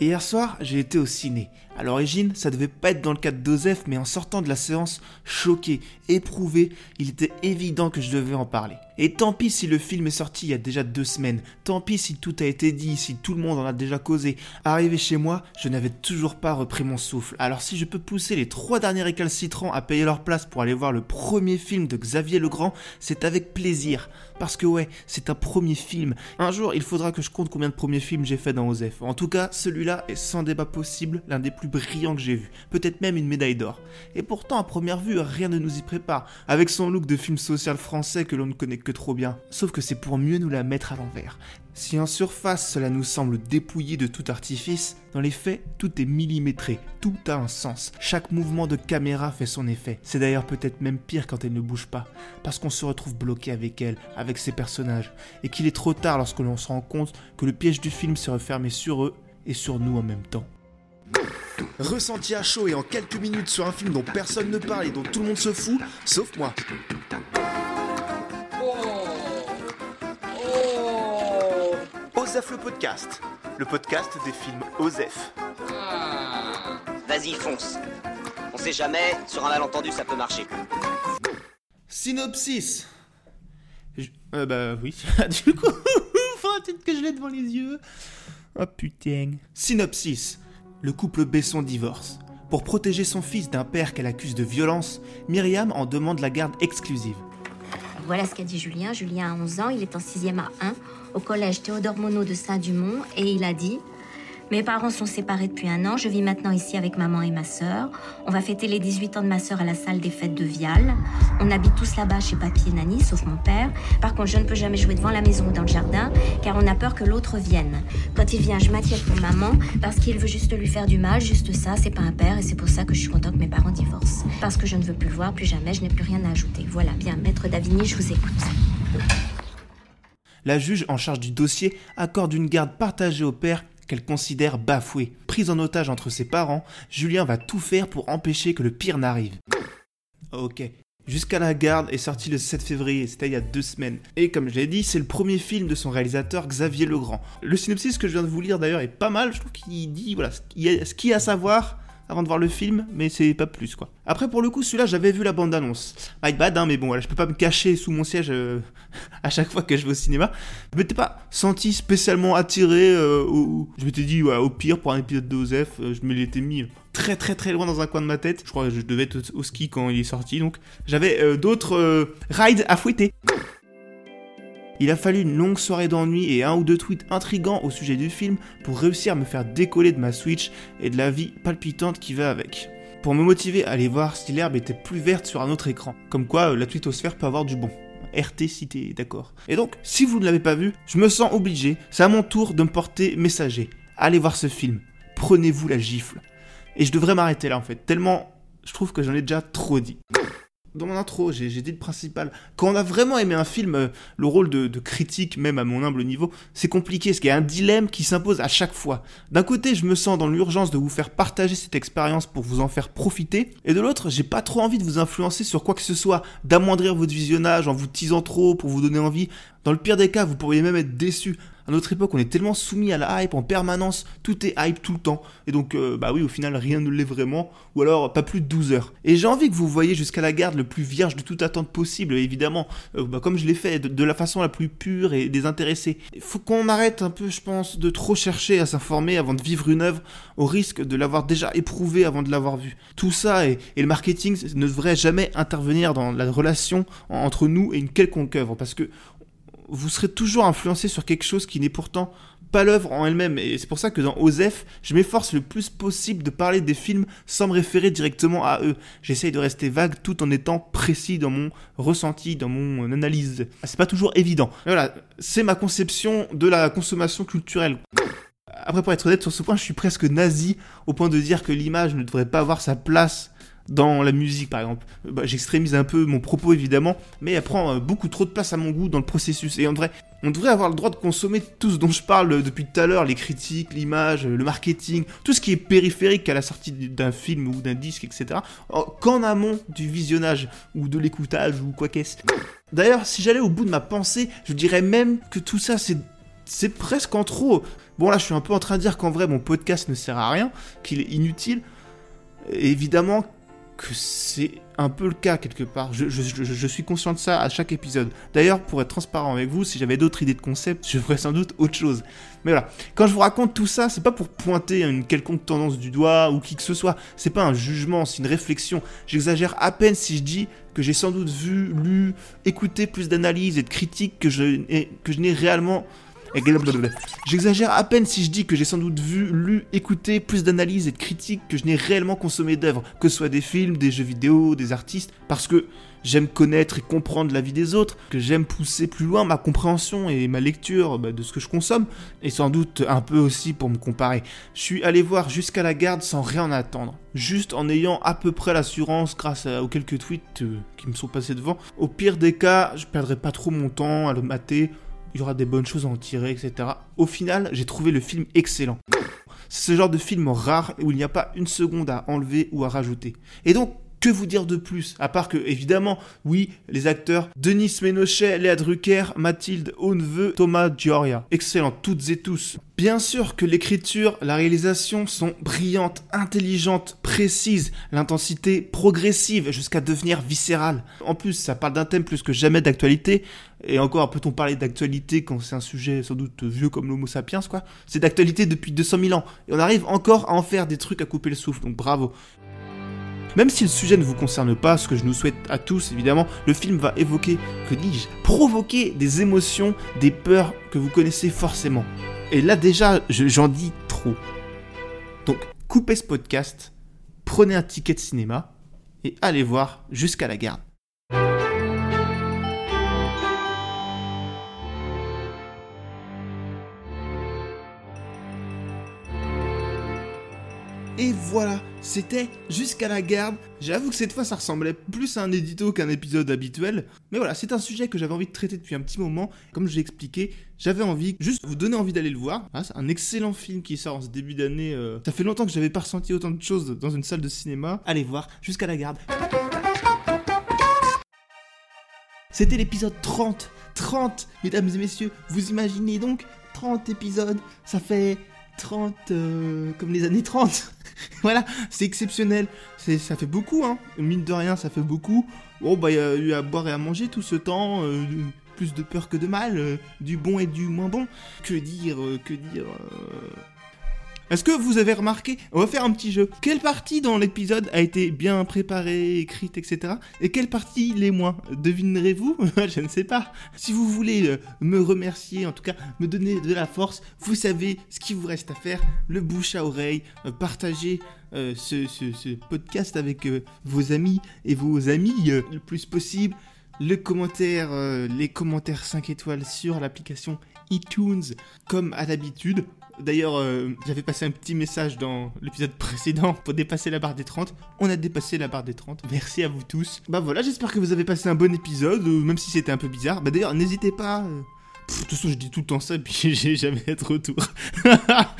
Et hier soir, j'ai été au ciné. À l'origine, ça devait pas être dans le cadre d'Osef, mais en sortant de la séance, choqué, éprouvé, il était évident que je devais en parler. Et tant pis si le film est sorti il y a déjà deux semaines, tant pis si tout a été dit, si tout le monde en a déjà causé. Arrivé chez moi, je n'avais toujours pas repris mon souffle. Alors si je peux pousser les trois derniers récalcitrants à payer leur place pour aller voir le premier film de Xavier Legrand, c'est avec plaisir. Parce que ouais, c'est un premier film. Un jour, il faudra que je compte combien de premiers films j'ai fait dans Osef. En tout cas, celui-là est sans débat possible l'un des plus brillants que j'ai vu. Peut-être même une médaille d'or. Et pourtant, à première vue, rien ne nous y prépare. Avec son look de film social français que l'on ne connaît que trop bien. Sauf que c'est pour mieux nous la mettre à l'envers. Si en surface cela nous semble dépouillé de tout artifice, dans les faits, tout est millimétré, tout a un sens. Chaque mouvement de caméra fait son effet. C'est d'ailleurs peut-être même pire quand elle ne bouge pas, parce qu'on se retrouve bloqué avec elle, avec ses personnages, et qu'il est trop tard lorsque l'on se rend compte que le piège du film s'est refermé sur eux et sur nous en même temps. Ressenti à chaud et en quelques minutes sur un film dont personne ne parle et dont tout le monde se fout, sauf moi. Osef le podcast, le podcast des films Osef. Vas-y, fonce. On sait jamais, sur un malentendu, ça peut marcher. Synopsis. Je- euh, bah oui, du coup, faudra peut-être que je l'ai devant les yeux. Oh putain. Synopsis. Le couple Besson divorce. Pour protéger son fils d'un père qu'elle accuse de violence, Myriam en demande la garde exclusive. Voilà ce qu'a dit Julien. Julien a 11 ans, il est en 6e à 1 au collège Théodore Monod de Saint-Dumont et il a dit Mes parents sont séparés depuis un an, je vis maintenant ici avec maman et ma sœur. On va fêter les 18 ans de ma sœur à la salle des fêtes de Vial. On habite tous là-bas chez papy et Nani, sauf mon père. Par contre, je ne peux jamais jouer devant la maison ou dans le jardin car on a peur que l'autre vienne. Quand il vient, je m'inquiète pour maman parce qu'il veut juste lui faire du mal, juste ça, c'est pas un père et c'est pour ça que je suis content que mes parents divorcent. Parce que je ne veux plus le voir, plus jamais, je n'ai plus rien à ajouter. Voilà, bien, maître Davigny, je vous écoute. La juge en charge du dossier accorde une garde partagée au père qu'elle considère bafoué. Prise en otage entre ses parents, Julien va tout faire pour empêcher que le pire n'arrive. Ok. Jusqu'à la garde est sorti le 7 février, c'était il y a deux semaines. Et comme je l'ai dit, c'est le premier film de son réalisateur Xavier Legrand. Le synopsis que je viens de vous lire d'ailleurs est pas mal, je trouve qu'il dit voilà, ce qu'il y a à savoir avant de voir le film, mais c'est pas plus quoi. Après pour le coup celui-là j'avais vu la bande-annonce. My bad hein, mais bon voilà, je peux pas me cacher sous mon siège euh, à chaque fois que je vais au cinéma. Je m'étais pas senti spécialement attiré, euh, je m'étais dit ouais, au pire pour un épisode de Osef, euh, je me l'étais mis très très très loin dans un coin de ma tête. Je crois que je devais être au ski quand il est sorti donc j'avais d'autres rides à fouetter. Il a fallu une longue soirée d'ennui et un ou deux tweets intrigants au sujet du film pour réussir à me faire décoller de ma Switch et de la vie palpitante qui va avec. Pour me motiver à aller voir si l'herbe était plus verte sur un autre écran. Comme quoi, euh, la twittosphère peut avoir du bon. RT t'es d'accord. Et donc, si vous ne l'avez pas vu, je me sens obligé, c'est à mon tour de me porter messager. Allez voir ce film. Prenez-vous la gifle. Et je devrais m'arrêter là en fait, tellement je trouve que j'en ai déjà trop dit. Dans mon intro, j'ai dit le principal. Quand on a vraiment aimé un film, euh, le rôle de, de critique, même à mon humble niveau, c'est compliqué, parce qu'il y a un dilemme qui s'impose à chaque fois. D'un côté, je me sens dans l'urgence de vous faire partager cette expérience pour vous en faire profiter, et de l'autre, j'ai pas trop envie de vous influencer sur quoi que ce soit, d'amoindrir votre visionnage en vous teasant trop pour vous donner envie. Dans le pire des cas, vous pourriez même être déçu. À notre époque, on est tellement soumis à la hype en permanence, tout est hype tout le temps. Et donc, euh, bah oui, au final, rien ne l'est vraiment, ou alors pas plus de 12 heures. Et j'ai envie que vous voyez jusqu'à la garde le plus vierge de toute attente possible, évidemment, euh, bah, comme je l'ai fait, de, la façon la plus pure et désintéressée. Il faut qu'on arrête un peu, je pense, de trop chercher à s'informer avant de vivre une œuvre, au risque de l'avoir déjà éprouvée avant de l'avoir vue. Tout ça et, et le marketing ne devrait jamais intervenir dans la relation entre nous et une quelconque œuvre, parce que vous serez toujours influencé sur quelque chose qui n'est pourtant pas l'œuvre en elle-même. Et c'est pour ça que dans Osef, je m'efforce le plus possible de parler des films sans me référer directement à eux. J'essaye de rester vague tout en étant précis dans mon ressenti, dans mon analyse. C'est pas toujours évident. Voilà, c'est ma conception de la consommation culturelle. Après, pour être honnête sur ce point, je suis presque nazi au point de dire que l'image ne devrait pas avoir sa place dans la musique par exemple. Euh, Bah, J'extrémise un peu mon propos évidemment, mais elle prend euh, beaucoup trop de place à mon goût dans le processus. Et on devrait, on devrait avoir le droit de consommer tout ce dont je parle euh, depuis tout à l'heure, les critiques, l'image, le marketing, tout ce qui est périphérique à la sortie d'un film ou d'un disque, etc. en- Qu'en amont du visionnage ou de l'écoutage ou quoi qu'est-ce. D'ailleurs, si j'allais au bout de ma pensée, je dirais même que tout ça c'est presque en trop. Bon là, je suis un peu en train de dire qu'en vrai, mon podcast ne sert à rien, qu'il est inutile. évidemment que c'est un peu le cas quelque part. Je, suis conscient de ça à chaque épisode. D'ailleurs, pour être transparent avec vous, si j'avais d'autres idées de concept, je ferais sans doute autre chose. Mais voilà, quand je vous raconte tout ça, c'est pas pour pointer une quelconque tendance du doigt ou qui que ce soit. C'est pas un jugement, c'est une réflexion. J'exagère à peine si je dis que j'ai sans doute vu, lu, écouté plus d'analyses et de critiques que je, que je n'ai réellement J'exagère à peine si je dis que j'ai sans doute vu, lu, écouté plus d'analyses et de critiques que je n'ai réellement consommé d'œuvres, que ce soit des films, des jeux vidéo, des artistes, parce que j'aime connaître et comprendre la vie des autres, que j'aime pousser plus loin ma compréhension et ma lecture bah, de ce que je consomme, et sans doute un peu aussi pour me comparer. Je suis allé voir jusqu'à la garde sans rien attendre, juste en ayant à peu près l'assurance grâce aux quelques tweets euh, qui me sont passés devant. Au pire des cas, je perdrai pas trop mon temps à le mater, il y aura des bonnes choses à en tirer, etc. Au final, j'ai trouvé le film excellent. C'est ce genre de film rare où il n'y a pas une seconde à enlever ou à rajouter. Et donc, que vous dire de plus À part que, évidemment, oui, les acteurs Denis Ménochet, Léa Drucker, Mathilde Auneveux, Thomas Gioria. Excellent, toutes et tous. Bien sûr que l'écriture, la réalisation sont brillantes, intelligentes, précises, l'intensité progressive jusqu'à devenir viscérale. En plus, ça parle d'un thème plus que jamais d'actualité, et encore peut-on parler d'actualité quand c'est un sujet sans doute vieux comme l'Homo sapiens, quoi? C'est d'actualité depuis 200 000 ans, et on arrive encore à en faire des trucs à couper le souffle, donc bravo. Même si le sujet ne vous concerne pas, ce que je nous souhaite à tous évidemment, le film va évoquer, que dis-je, provoquer des émotions, des peurs que vous connaissez forcément. Et là déjà, j'en dis trop. Donc, coupez ce podcast, prenez un ticket de cinéma et allez voir jusqu'à la garde. Et voilà, c'était jusqu'à la garde. J'avoue que cette fois ça ressemblait plus à un édito qu'un épisode habituel. Mais voilà, c'est un sujet que j'avais envie de traiter depuis un petit moment. Comme je l'ai expliqué, j'avais envie juste vous donner envie d'aller le voir. Ah, c'est un excellent film qui sort en ce début d'année. Euh. Ça fait longtemps que j'avais pas ressenti autant de choses dans une salle de cinéma. Allez voir jusqu'à la garde. C'était l'épisode 30. 30, mesdames et messieurs. Vous imaginez donc 30 épisodes. Ça fait 30 euh, comme les années 30. voilà, c'est exceptionnel. Ça fait beaucoup, hein. Mine de rien, ça fait beaucoup. Bon, bah, il y a eu à boire et à manger tout ce temps. Euh, plus de peur que de mal. Euh, du bon et du moins bon. Que dire, que dire. Est-ce que vous avez remarqué On va faire un petit jeu. Quelle partie dans l'épisode a été bien préparée, écrite, etc. Et quelle partie les moins? Devinerez-vous? Je ne sais pas. Si vous voulez euh, me remercier, en tout cas me donner de la force, vous savez ce qu'il vous reste à faire. Le bouche à oreille, euh, partager euh, ce, podcast avec vos amis et vos amis le plus possible. Les commentaires 5 étoiles sur l'application iTunes, comme à l'habitude. D'ailleurs, euh, j'avais passé un petit message dans l'épisode précédent pour dépasser la barre des 30. On a dépassé la barre des 30. Merci à vous tous. Bah voilà, j'espère que vous avez passé un bon épisode, euh, même si c'était un peu bizarre. Bah d'ailleurs, n'hésitez pas. Euh, de toute façon, je dis tout le temps ça, puis j'ai jamais de retour. ah,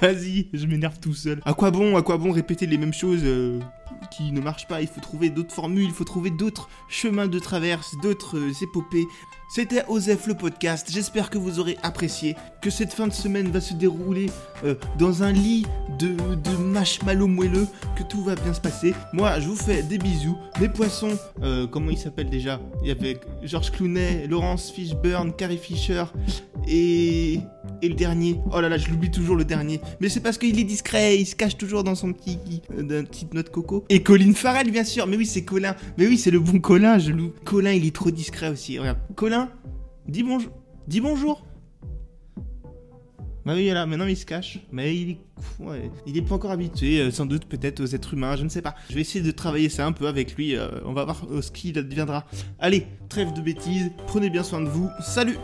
vas-y, je m'énerve tout seul. À quoi bon, à quoi bon répéter les mêmes choses qui ne marchent pas Il faut trouver d'autres formules, il faut trouver d'autres chemins de traverse, d'autres épopées. C'était Osef le podcast, j'espère que vous aurez apprécié, que cette fin de semaine va se dérouler euh, dans un lit de, de marshmallow moelleux, que tout va bien se passer. Moi, je vous fais des bisous. Mes poissons, euh, comment ils s'appellent déjà? Il y avait Georges Clounet, Laurence Fishburne, Carrie Fisher et... et le dernier. Oh là là, je l'oublie toujours le dernier. Mais c'est parce qu'il est discret, il se cache toujours dans son petit, euh, petite note coco. Et Colin Farrell, bien sûr. Mais oui, c'est Colin. Mais oui, c'est le bon Colin, je loue. Colin, il est trop discret aussi. Regarde, Colin, Dis bonjour. Dis bonjour. Bah oui, là, maintenant il se cache. Mais il est, il est pas encore habitué, euh, sans doute peut-être aux êtres humains, je ne sais pas. Je vais essayer de travailler ça un peu avec lui, euh, on va voir euh, ce qu'il deviendra. Allez, trêve de bêtises, prenez bien soin de vous, salut